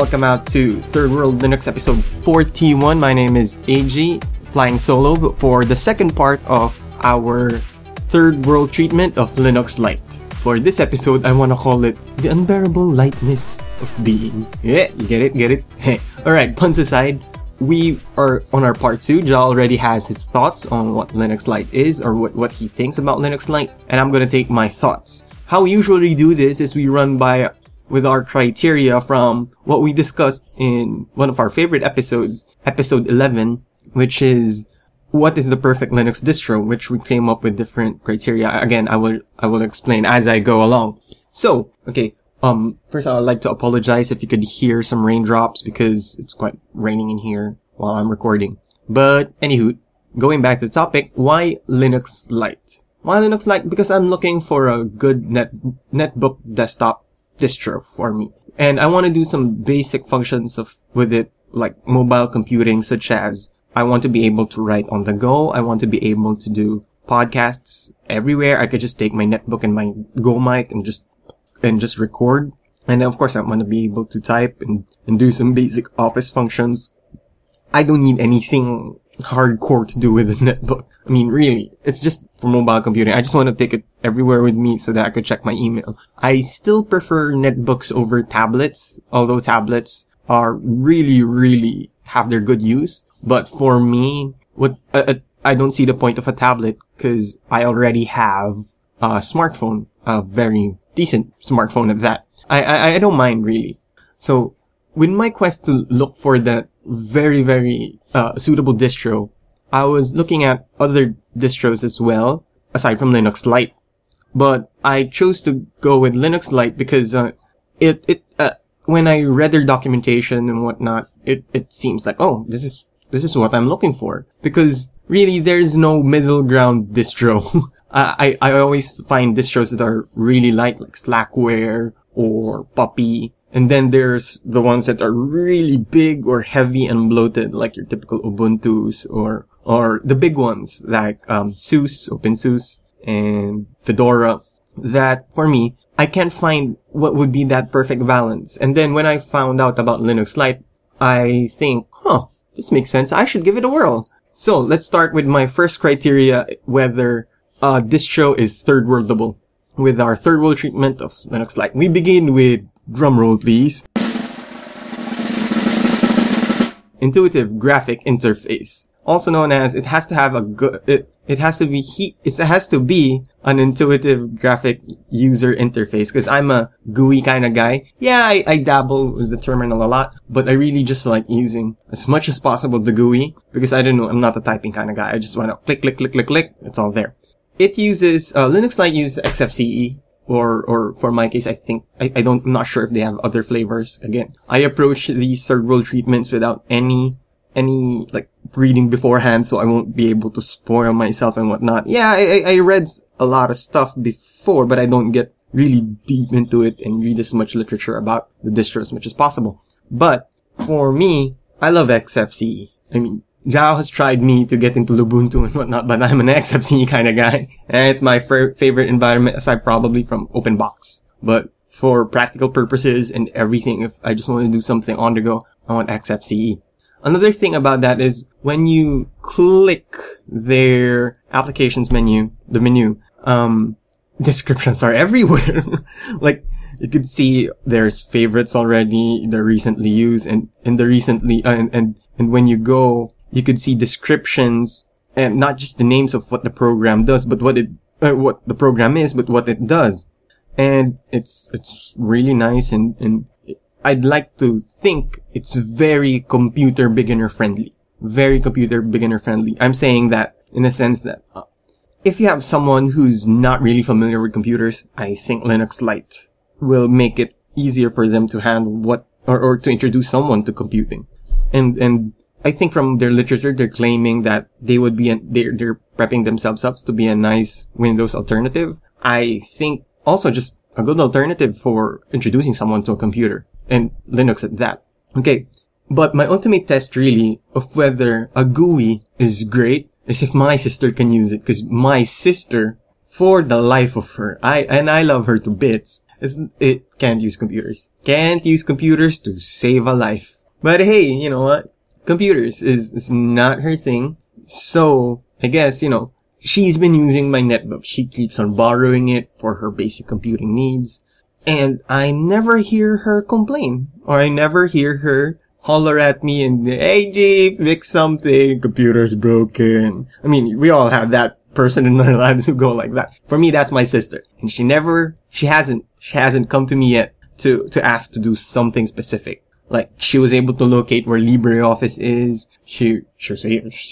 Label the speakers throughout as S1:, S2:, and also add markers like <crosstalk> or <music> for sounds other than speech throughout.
S1: Welcome out to Third World Linux episode 41. My name is AG, flying solo for the second part of our third world treatment of Linux Lite. For this episode, I want to call it the unbearable lightness of being. Yeah, you get it, get it? <laughs> Alright, puns aside, we are on our part two. Zhao already has his thoughts on what Linux Lite is or what, what he thinks about Linux Lite, and I'm gonna take my thoughts. How we usually do this is we run by with our criteria from what we discussed in one of our favorite episodes, episode 11, which is what is the perfect Linux distro, which we came up with different criteria. Again, I will, I will explain as I go along. So, okay, um, first I'd like to apologize if you could hear some raindrops because it's quite raining in here while I'm recording. But anywho, going back to the topic, why Linux Lite? Why Linux Lite? Because I'm looking for a good net, netbook desktop distro for me. And I want to do some basic functions of, with it, like mobile computing, such as I want to be able to write on the go. I want to be able to do podcasts everywhere. I could just take my netbook and my Go mic and just, and just record. And of course, I want to be able to type and, and do some basic office functions. I don't need anything hardcore to do with a netbook. I mean, really, it's just for mobile computing. I just want to take it everywhere with me so that I could check my email. I still prefer netbooks over tablets, although tablets are really, really have their good use. But for me, what, uh, uh, I don't see the point of a tablet because I already have a smartphone, a very decent smartphone at that. I, I, I don't mind really. So with my quest to look for that very, very uh, suitable distro, I was looking at other distros as well, aside from Linux Lite. But I chose to go with Linux Lite because uh, it it uh, when I read their documentation and whatnot, it it seems like oh this is this is what I'm looking for because really there's no middle ground distro. <laughs> I, I I always find distros that are really light like Slackware or Puppy and then there's the ones that are really big or heavy and bloated, like your typical Ubuntu's or, or the big ones like, um, SUSE, OpenSUSE, and Fedora. That, for me, I can't find what would be that perfect balance. And then when I found out about Linux Lite, I think, huh, this makes sense. I should give it a whirl. So let's start with my first criteria, whether uh, distro is third worldable. With our third world treatment of Linux Lite, we begin with Drumroll please. Intuitive graphic interface. Also known as it has to have a good, it, it has to be he, it has to be an intuitive graphic user interface because I'm a GUI kind of guy. Yeah, I, I dabble with the terminal a lot, but I really just like using as much as possible the GUI because I don't know, I'm not a typing kind of guy. I just want to click, click, click, click, click. It's all there. It uses, uh, Linux Lite uses XFCE or or for my case, I think I, I don't I'm not sure if they have other flavors. Again, I approach these third world treatments without any any like reading beforehand, so I won't be able to spoil myself and whatnot. Yeah, I I read a lot of stuff before, but I don't get really deep into it and read as much literature about the distro as much as possible. But for me, I love XFCE. I mean, Zhao has tried me to get into Ubuntu and whatnot, but I'm an XFCE kind of guy. And it's my f- favorite environment aside probably from OpenBox. But for practical purposes and everything, if I just want to do something on the go, I want XFCE. Another thing about that is when you click their applications menu, the menu, um, <laughs> descriptions are everywhere. <laughs> like, you could see there's favorites already, they're recently used, and, and the recently, uh, and, and, and when you go you could see descriptions and not just the names of what the program does, but what it, uh, what the program is, but what it does. And it's, it's really nice and, and I'd like to think it's very computer beginner friendly. Very computer beginner friendly. I'm saying that in a sense that uh, if you have someone who's not really familiar with computers, I think Linux Lite will make it easier for them to handle what, or, or to introduce someone to computing. And, and I think from their literature, they're claiming that they would be, they're, they're prepping themselves up to be a nice Windows alternative. I think also just a good alternative for introducing someone to a computer and Linux at that. Okay. But my ultimate test really of whether a GUI is great is if my sister can use it. Cause my sister, for the life of her, I, and I love her to bits, It's, it can't use computers. Can't use computers to save a life. But hey, you know what? Computers is, is not her thing. So, I guess, you know, she's been using my netbook. She keeps on borrowing it for her basic computing needs. And I never hear her complain. Or I never hear her holler at me and, hey G, fix something, computer's broken. I mean, we all have that person in our <laughs> lives who go like that. For me, that's my sister. And she never, she hasn't, she hasn't come to me yet to, to ask to do something specific. Like, she was able to locate where LibreOffice is. She, she's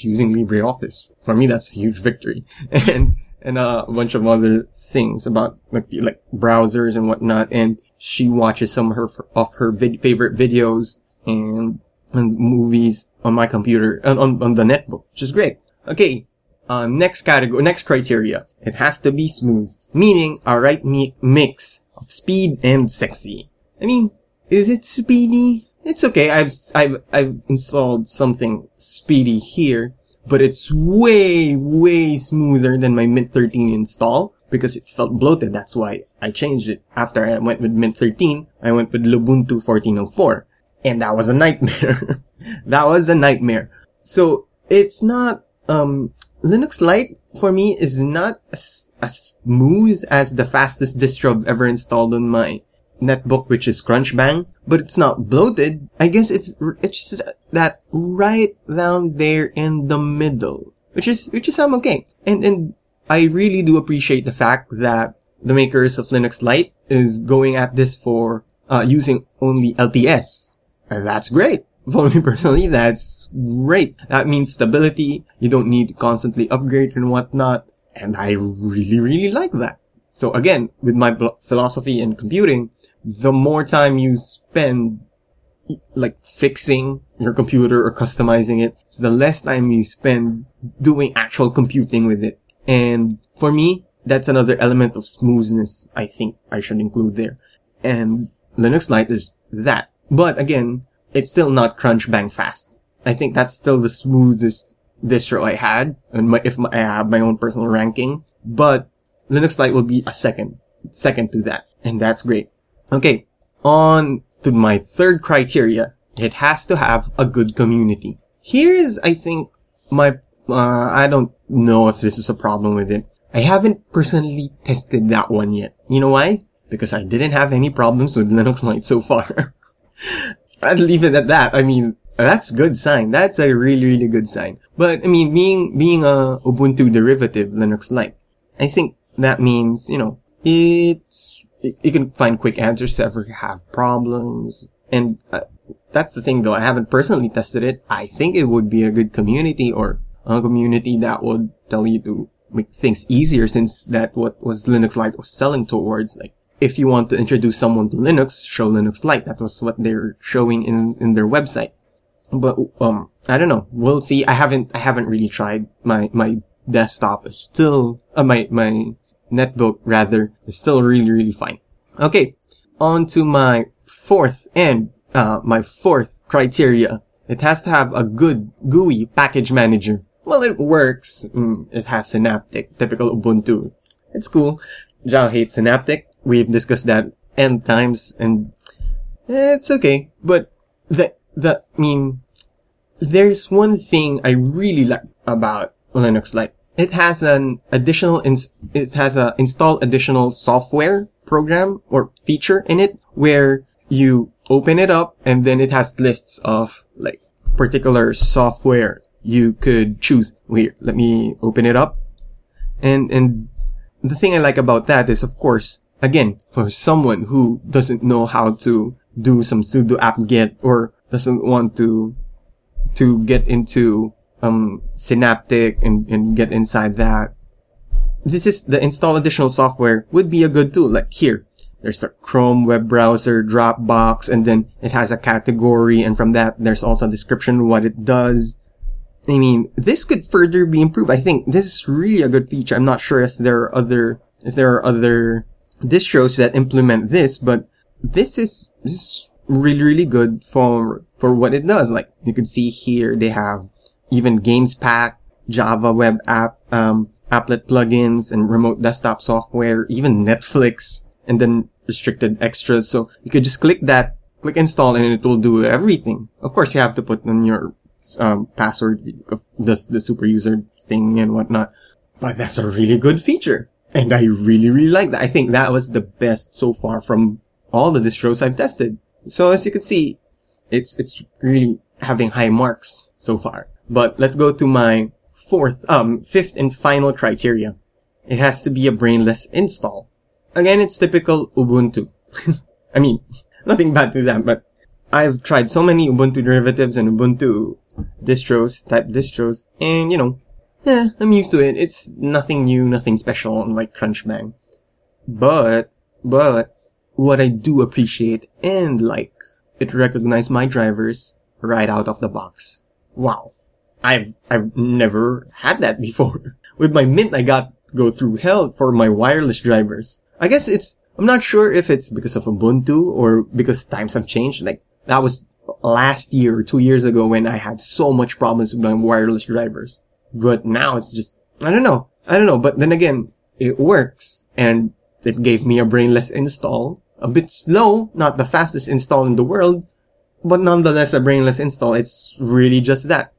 S1: using LibreOffice. For me, that's a huge victory. <laughs> And, and a bunch of other things about like, like browsers and whatnot. And she watches some of her, of her vid- favorite videos and, and movies on my computer, on, on, on the netbook, which is great. Okay. Uh, next category, next criteria. It has to be smooth, meaning a right mi- mix of speed and sexy. I mean, is it speedy? It's okay. I've, I've, I've installed something speedy here, but it's way, way smoother than my Mint 13 install because it felt bloated. That's why I changed it. After I went with Mint 13, I went with Lubuntu 1404 and that was a nightmare. <laughs> that was a nightmare. So it's not, um, Linux Lite for me is not as, as smooth as the fastest distro I've ever installed on my netbook, which is Crunchbang, but it's not bloated. I guess it's, it's that right down there in the middle, which is, which is I'm okay. And, and I really do appreciate the fact that the makers of Linux Lite is going at this for, uh, using only LTS and that's great. <laughs> For me personally, that's great. That means stability. You don't need to constantly upgrade and whatnot. And I really, really like that. So again, with my philosophy in computing, the more time you spend like fixing your computer or customizing it, the less time you spend doing actual computing with it. And for me, that's another element of smoothness I think I should include there. And Linux Lite is that. But again, it's still not Crunchbang fast. I think that's still the smoothest distro I had, and my, if my, I have my own personal ranking. But Linux Lite will be a second, second to that, and that's great. Okay, on to my third criteria. It has to have a good community. Here is, I think, my, uh, I don't know if this is a problem with it. I haven't personally tested that one yet. You know why? Because I didn't have any problems with Linux Lite so far. <laughs> I'd leave it at that. I mean, that's good sign. That's a really, really good sign. But, I mean, being, being a Ubuntu derivative Linux Lite, I think that means, you know, it's, you can find quick answers to ever have problems. And uh, that's the thing though. I haven't personally tested it. I think it would be a good community or a community that would tell you to make things easier since that what was Linux Lite was selling towards. Like, if you want to introduce someone to Linux, show Linux Lite. That was what they're showing in, in their website. But, um, I don't know. We'll see. I haven't, I haven't really tried. My, my desktop is still, uh, my, my netbook rather is still really, really fine. Okay. On to my fourth and, uh, my fourth criteria. It has to have a good GUI package manager. Well, it works. Mm, it has Synaptic, typical Ubuntu. It's cool. Zhao hates Synaptic we've discussed that n times and it's okay. But the, the, I mean, there's one thing I really like about Linux Lite. It has an additional, ins- it has a install additional software program or feature in it where you open it up and then it has lists of like particular software you could choose. Wait, let me open it up. And, and the thing I like about that is, of course, again, for someone who doesn't know how to do some sudo apt-get or doesn't want to, to get into, um, Synaptic and, and get inside that, this is the install additional software would be a good tool. Like here, there's a Chrome web browser, Dropbox, and then it has a category. And from that, there's also a description of what it does. I mean, this could further be improved. I think this is really a good feature. I'm not sure if there are other, if there are other distros that implement this, but this is, this is really, really good for, for what it does. Like, you can see here, they have even Games Pack, Java web app, um, applet plugins and remote desktop software, even Netflix. And then restricted extras. So you could just click that, click install and it will do everything. Of course, you have to put in your um, password the, the super user thing and whatnot. But that's a really good feature. And I really, really like that. I think that was the best so far from all the distros I've tested. So as you can see, it's, it's really having high marks so far. But let's go to my fourth, um, fifth and final criteria. It has to be a brainless install. Again, it's typical Ubuntu. <laughs> I mean, <laughs> nothing bad to that, but I've tried so many Ubuntu derivatives and Ubuntu distros, type distros, and you know, yeah, I'm used to it. It's nothing new, nothing special like Crunchbang. But, but, what I do appreciate and like, it recognized my drivers right out of the box. Wow. I've, I've never had that <laughs> before. With my Mint, I got go through hell for my wireless drivers. I guess it's, I'm not sure if it's because of Ubuntu or because times have changed. Like, that was last year or two years ago when I had so much problems with my wireless drivers. But now it's just, I don't know. I don't know. But then again, it works and it gave me a brainless install. A bit slow, not the fastest install in the world, but nonetheless a brainless install. It's really just that.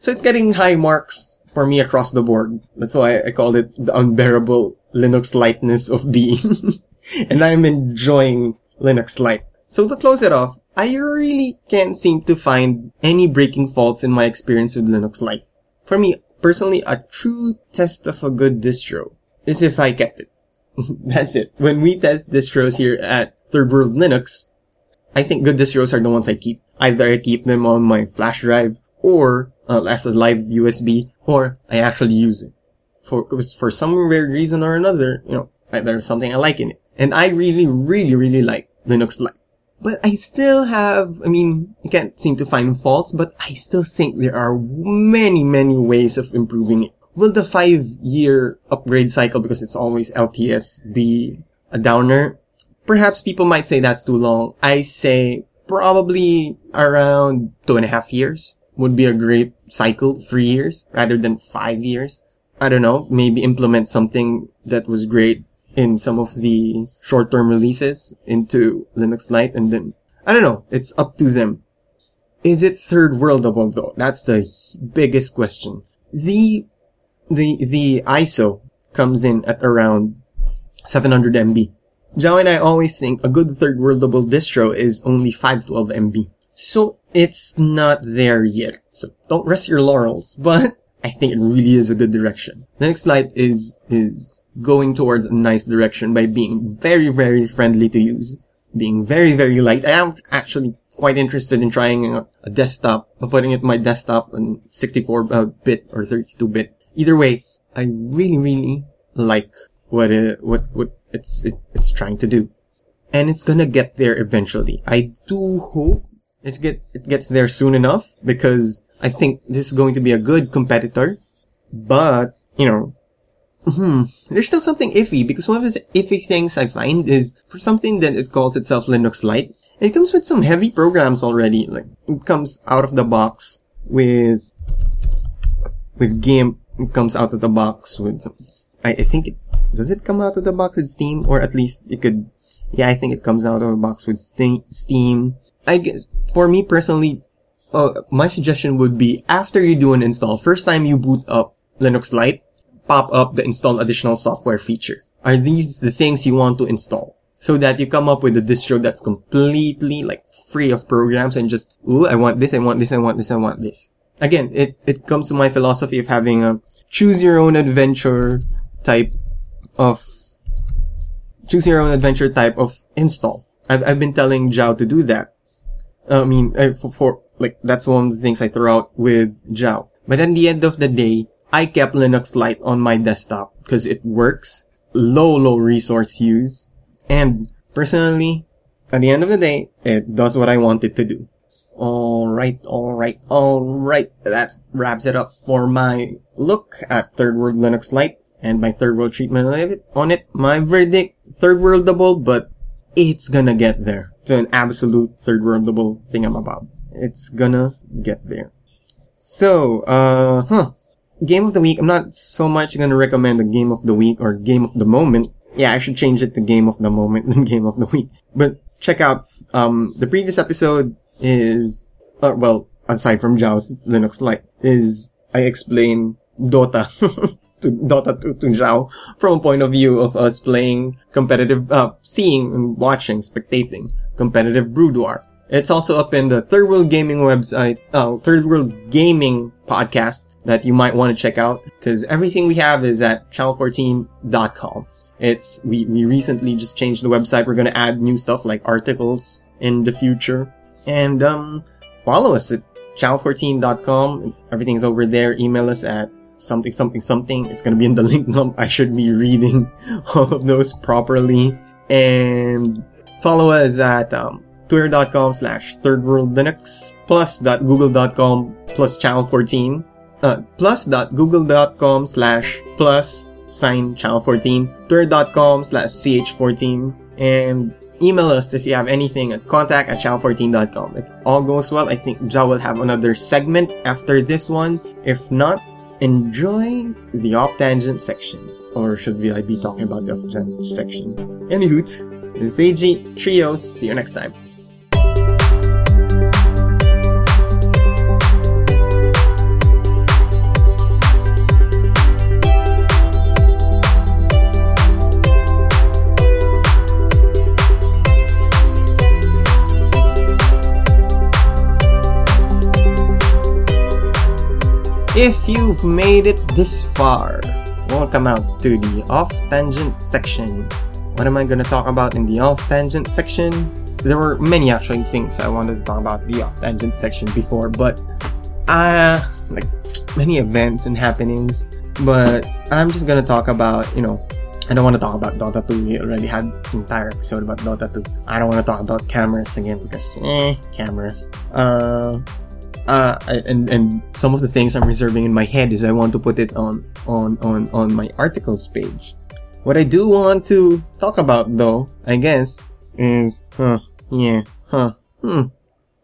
S1: So it's getting high marks for me across the board. That's why I called it the unbearable Linux lightness of being. <laughs> and I'm enjoying Linux Lite. So to close it off, I really can't seem to find any breaking faults in my experience with Linux Lite. For me, personally, a true test of a good distro is if I kept it. <laughs> That's it. When we test distros here at Third World Linux, I think good distros are the ones I keep. Either I keep them on my flash drive or uh, as a live USB, or I actually use it. For, for some weird reason or another, you know, there's something I like in it. And I really, really, really like Linux Lite. But I still have, I mean, I can't seem to find faults, but I still think there are many, many ways of improving it. Will the five year upgrade cycle, because it's always LTS, be a downer? Perhaps people might say that's too long. I say probably around two and a half years would be a great cycle, three years rather than five years. I don't know, maybe implement something that was great in some of the short-term releases into Linux Lite and then, I don't know, it's up to them. Is it third worldable though? That's the biggest question. The, the, the ISO comes in at around 700 MB. Zhao and I always think a good third worldable distro is only 512 MB. So it's not there yet. So don't rest your laurels, <laughs> but I think it really is a good direction. Linux Lite is, is going towards a nice direction by being very, very friendly to use, being very, very light. I am actually quite interested in trying a, desktop, uh, putting it on my desktop in 64-bit uh, or 32-bit. Either way, I really, really like what it, what, what it's, it, it's trying to do. And it's gonna get there eventually. I do hope it gets, it gets there soon enough because I think this is going to be a good competitor. But, you know, Hmm. There's still something iffy because one of the iffy things I find is for something that it calls itself Linux Lite, it comes with some heavy programs already. Like it comes out of the box with with GIMP. It comes out of the box with. I, I think it does it come out of the box with Steam or at least it could. Yeah, I think it comes out of the box with Steam. I guess for me personally, uh, my suggestion would be after you do an install, first time you boot up Linux Lite, pop up the install additional software feature. Are these the things you want to install? So that you come up with a distro that's completely like free of programs and just, ooh, I want this, I want this, I want this, I want this. Again, it, it comes to my philosophy of having a choose your own adventure type of, choose your own adventure type of install. I've, I've been telling Zhao to do that. I mean, for, for, like, that's one of the things I throw out with Zhao. But at the end of the day, I kept Linux Lite on my desktop because it works, low, low resource use, and personally, at the end of the day, it does what I want it to do. Alright, alright, alright. That wraps it up for my look at Third World Linux Lite and my third world treatment of it, on it. My verdict, third worldable, but it's gonna get there. to an absolute third worldable thing I'm about. It's gonna get there. So, uh, huh game of the week, I'm not so much to recommend a game of the week or game of the moment. Yeah, I should change it to game of the moment than <laughs> game of the week. But check out, um, the previous episode is, uh, well, aside from Zhao's Linux Lite, is I explain Dota <laughs> to Dota 2 to Zhao from a point of view of us playing competitive, uh, seeing and watching, spectating competitive Boudoir. It's also up in the Third World Gaming website, uh, Third World Gaming podcast that you might want to check out because everything we have is at channel14.com. It's, we, we recently just changed the website. We're going to add new stuff like articles in the future and, um, follow us at channel14.com. Everything's over there. Email us at something, something, something. It's to be in the <laughs> link. I should be reading <laughs> all of those properly and follow us at, um, twitter.com slash third world linux plus.google.com plus channel 14 uh, plus.google.com slash plus sign channel 14 twitter.com slash ch14 and email us if you have anything at contact at channel14.com if all goes well i think Zhao will have another segment after this one if not enjoy the off tangent section or should we I be talking about the off tangent section? Anywho this is AG Trios see you next time If you've made it this far, welcome out to the off tangent section. What am I gonna talk about in the off tangent section? There were many actually things I wanted to talk about the off tangent section before, but uh like many events and happenings. But I'm just gonna talk about, you know, I don't want to talk about Dota 2. We already had an entire episode about Dota 2. I don't want to talk about cameras again because eh, cameras. Uh uh, and and some of the things I'm reserving in my head is I want to put it on on on on my articles page. What I do want to talk about though, I guess, is huh, yeah, huh, hmm.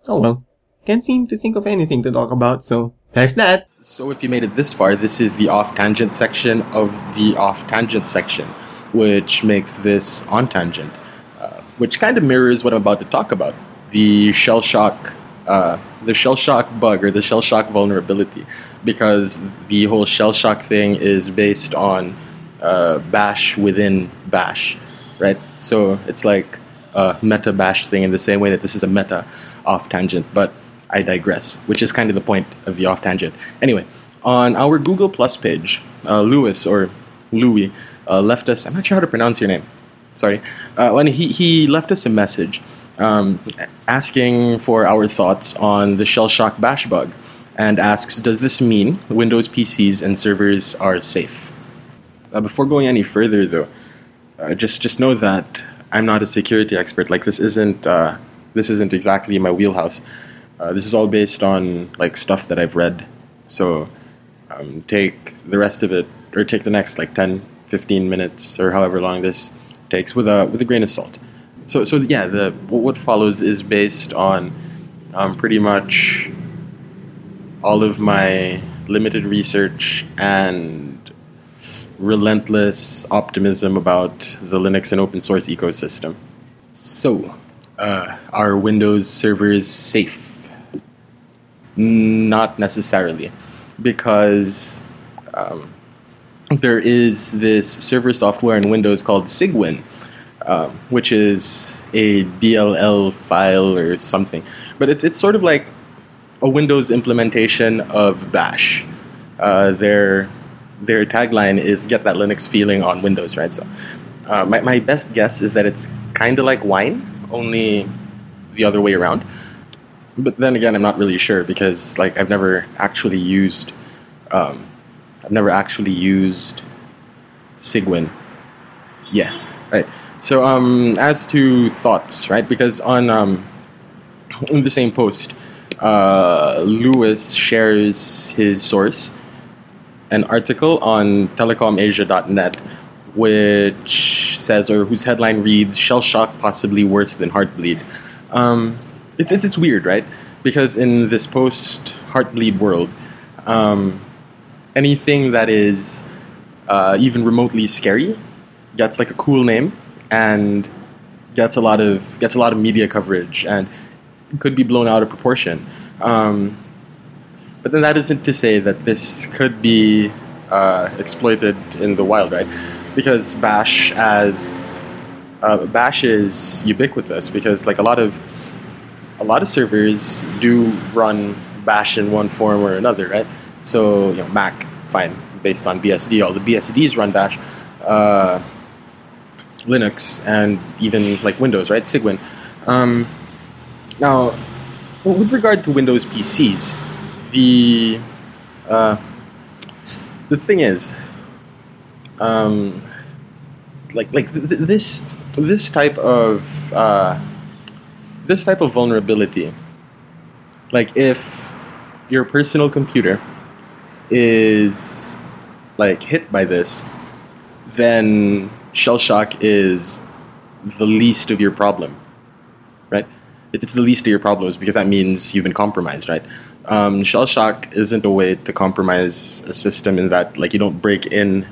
S1: Oh well, can't seem to think of anything to talk about, so there's that.
S2: So if you made it this far, this is the off tangent section of the off tangent section, which makes this on tangent, uh, which kind of mirrors what I'm about to talk about. The shell shock uh, the shell shock bug or the shell shock vulnerability because the whole shell shock thing is based on uh, bash within bash right? So it's like a meta bash thing in the same way that this is a meta off tangent but i digress which is kind of the point of the off tangent. Anyway on our google plus page uh, lewis or louis uh, left us i'm not sure how to pronounce your name sorry uh, when he, he left us a message um, asking for our thoughts on the shell shock bash bug and asks Does this mean Windows PCs and servers are safe? Uh, before going any further, though, uh, just, just know that I'm not a security expert. Like, this isn't, uh, this isn't exactly my wheelhouse. Uh, this is all based on like stuff that I've read. So um, take the rest of it, or take the next like 10, 15 minutes, or however long this takes, with a, with a grain of salt so so yeah, the what follows is based on um, pretty much all of my limited research and relentless optimism about the Linux and open source ecosystem. So, uh, are Windows servers safe? Not necessarily, because um, there is this server software in Windows called Cygwin um, which is a DLL file or something. But it's it's sort of like a Windows implementation of Bash. Uh, their their tagline is "Get that Linux feeling on Windows," right? So, uh, my my best guess is that it's kind of like wine, only the other way around. But then again, I'm not really sure because like I've never actually used um, I've never actually used Cygwin. Yeah, right. So, um, as to thoughts, right? Because on um, in the same post, uh, Lewis shares his source, an article on telecomasia.net, which says, or whose headline reads, "Shell shock possibly worse than heartbleed." Um, it's, it's it's weird, right? Because in this post heartbleed world, um, anything that is uh, even remotely scary gets like a cool name and gets a lot of gets a lot of media coverage and could be blown out of proportion. Um, but then that isn't to say that this could be uh, exploited in the wild, right? Because Bash as uh, Bash is ubiquitous because like a lot of a lot of servers do run Bash in one form or another, right? So you know Mac, fine, based on BSD. All the BSDs run Bash. Uh, Linux and even like Windows, right? Cygwin. Um, now, with regard to Windows PCs, the uh, the thing is, um, like like th- this this type of uh, this type of vulnerability, like if your personal computer is like hit by this, then shell shock is the least of your problem, right? It's the least of your problems because that means you've been compromised, right? Um, shell shock isn't a way to compromise a system in that, like, you don't break in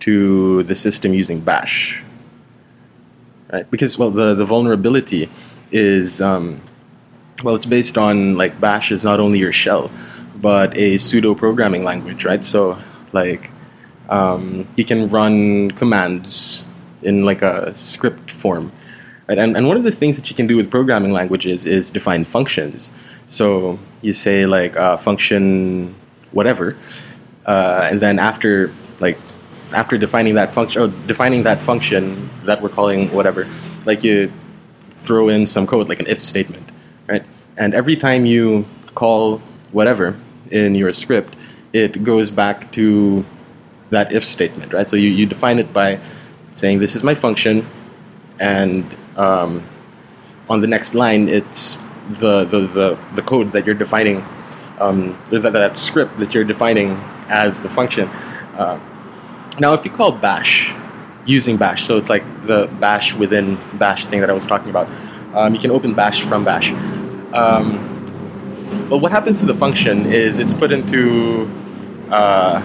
S2: to the system using bash, right? Because well, the the vulnerability is um, well, it's based on like bash is not only your shell, but a pseudo programming language, right? So like um, you can run commands in like a script form. Right? And, and one of the things that you can do with programming languages is define functions. So you say like uh, function whatever, uh, and then after like after defining that function, or defining that function that we're calling whatever, like you throw in some code like an if statement, right? And every time you call whatever in your script, it goes back to that if statement, right? So you, you define it by saying this is my function, and um, on the next line it's the, the, the, the code that you're defining, um, that, that script that you're defining as the function. Uh, now, if you call bash using bash, so it's like the bash within bash thing that I was talking about, um, you can open bash from bash. Um, well, what happens to the function is it's put into uh,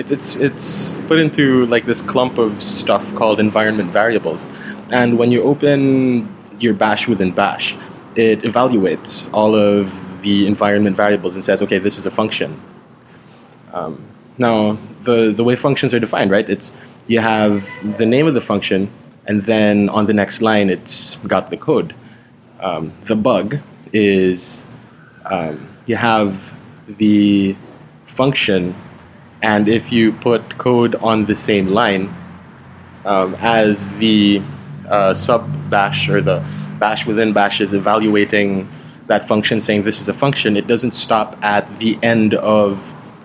S2: it's it's it's put into like this clump of stuff called environment variables, and when you open your bash within bash, it evaluates all of the environment variables and says, okay, this is a function. Um, now, the the way functions are defined, right? It's you have the name of the function, and then on the next line, it's got the code. Um, the bug is um, you have the function and if you put code on the same line um, as the uh, sub bash or the bash within bash is evaluating that function, saying this is a function, it doesn't stop at the end of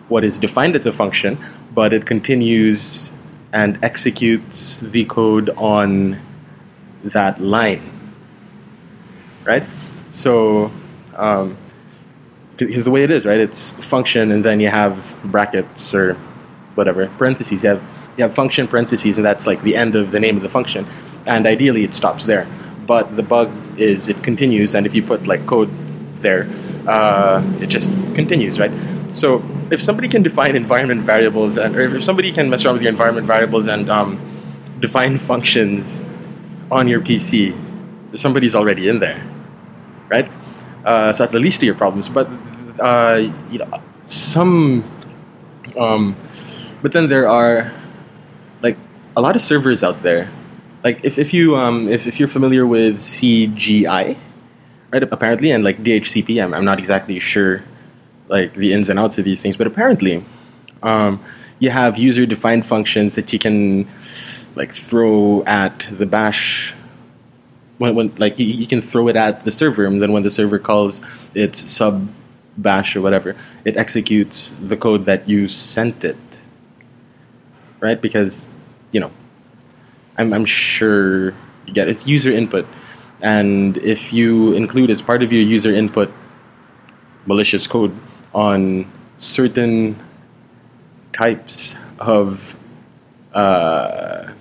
S2: what is defined as a function, but it continues and executes the code on that line. Right? So, um, because the way it is, right? It's function, and then you have brackets or whatever parentheses. You have you have function parentheses, and that's like the end of the name of the function. And ideally, it stops there. But the bug is it continues, and if you put like code there, uh, it just continues, right? So if somebody can define environment variables, and or if somebody can mess around with your environment variables and um, define functions on your PC, somebody's already in there, right? Uh, so that's the least of your problems. But uh, you know, some, um, but then there are like a lot of servers out there. Like if, if you um, if, if you're familiar with CGI, right? Apparently, and like DHCP, I'm, I'm not exactly sure like the ins and outs of these things, but apparently, um, you have user-defined functions that you can like throw at the bash when, when like you, you, can throw it at the server, and then when the server calls its sub bash or whatever, it executes the code that you sent it, right? Because you know, I'm I'm sure you get it. it's user input, and if you include as part of your user input malicious code on certain types of uh,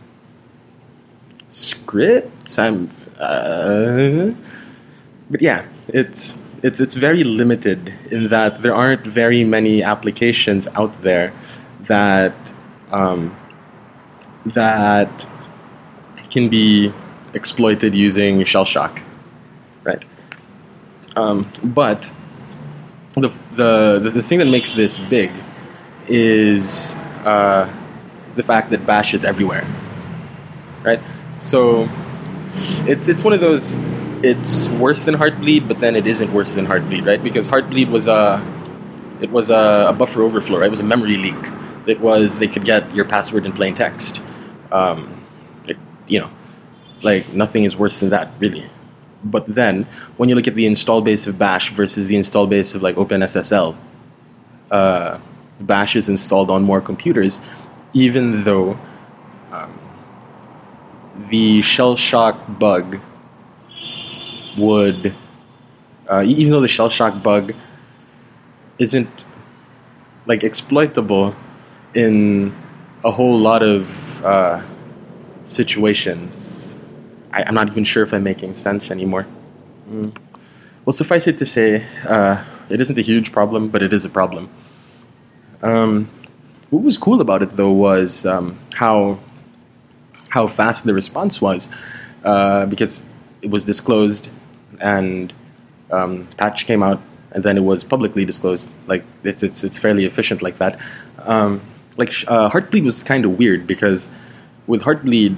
S2: scripts, I'm uh, but yeah, it's it's it's very limited in that there aren't very many applications out there that um, that can be exploited using shell shock, right? Um, but the, the the thing that makes this big is uh, the fact that Bash is everywhere, right? So it's it's one of those. It's worse than Heartbleed, but then it isn't worse than Heartbleed, right? Because Heartbleed was a it was a, a buffer overflow. Right? It was a memory leak. It was they could get your password in plain text. Um, it, you know, like nothing is worse than that, really. But then, when you look at the install base of Bash versus the install base of like OpenSSL, uh, Bash is installed on more computers, even though the shell shock bug would, uh, even though the shell shock bug isn't like exploitable in a whole lot of uh, situations. I, am not even sure if I'm making sense anymore. Mm. Well, suffice it to say, uh, it isn't a huge problem, but it is a problem. Um, what was cool about it, though, was um, how how fast the response was, uh, because it was disclosed and um, patch came out and then it was publicly disclosed. Like it's it's it's fairly efficient like that. Um, like uh, Heartbleed was kind of weird because with Heartbleed,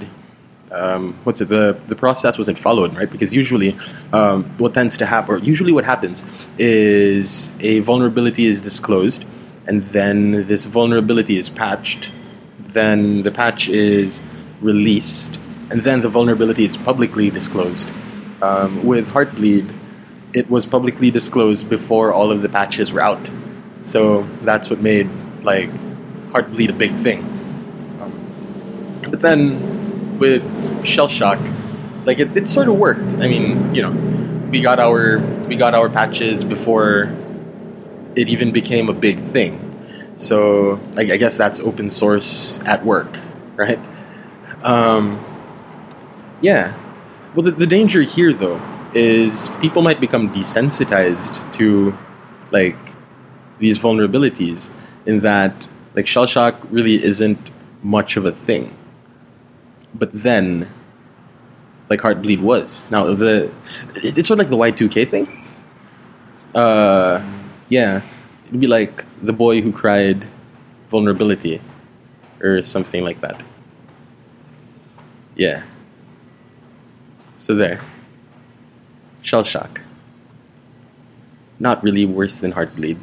S2: um, what's it? The the process wasn't followed, right? Because usually, um, what tends to happen, or usually what happens, is a vulnerability is disclosed, and then this vulnerability is patched. Then the patch is released, and then the vulnerability is publicly disclosed. Um, with Heartbleed, it was publicly disclosed before all of the patches were out. So that's what made like Heartbleed a big thing. Um, but then with Shell Shock, like it, it sort of worked. I mean, you know, we got our we got our patches before it even became a big thing. So I guess that's open source at work, right? Um, yeah. Well, the, the danger here, though, is people might become desensitized to like these vulnerabilities in that like shell shock really isn't much of a thing. But then like heartbleed was. Now the it's sort of like the y2k thing? Uh yeah. It'd be like the boy who cried vulnerability or something like that yeah so there shell shock. Not really worse than heartbleed.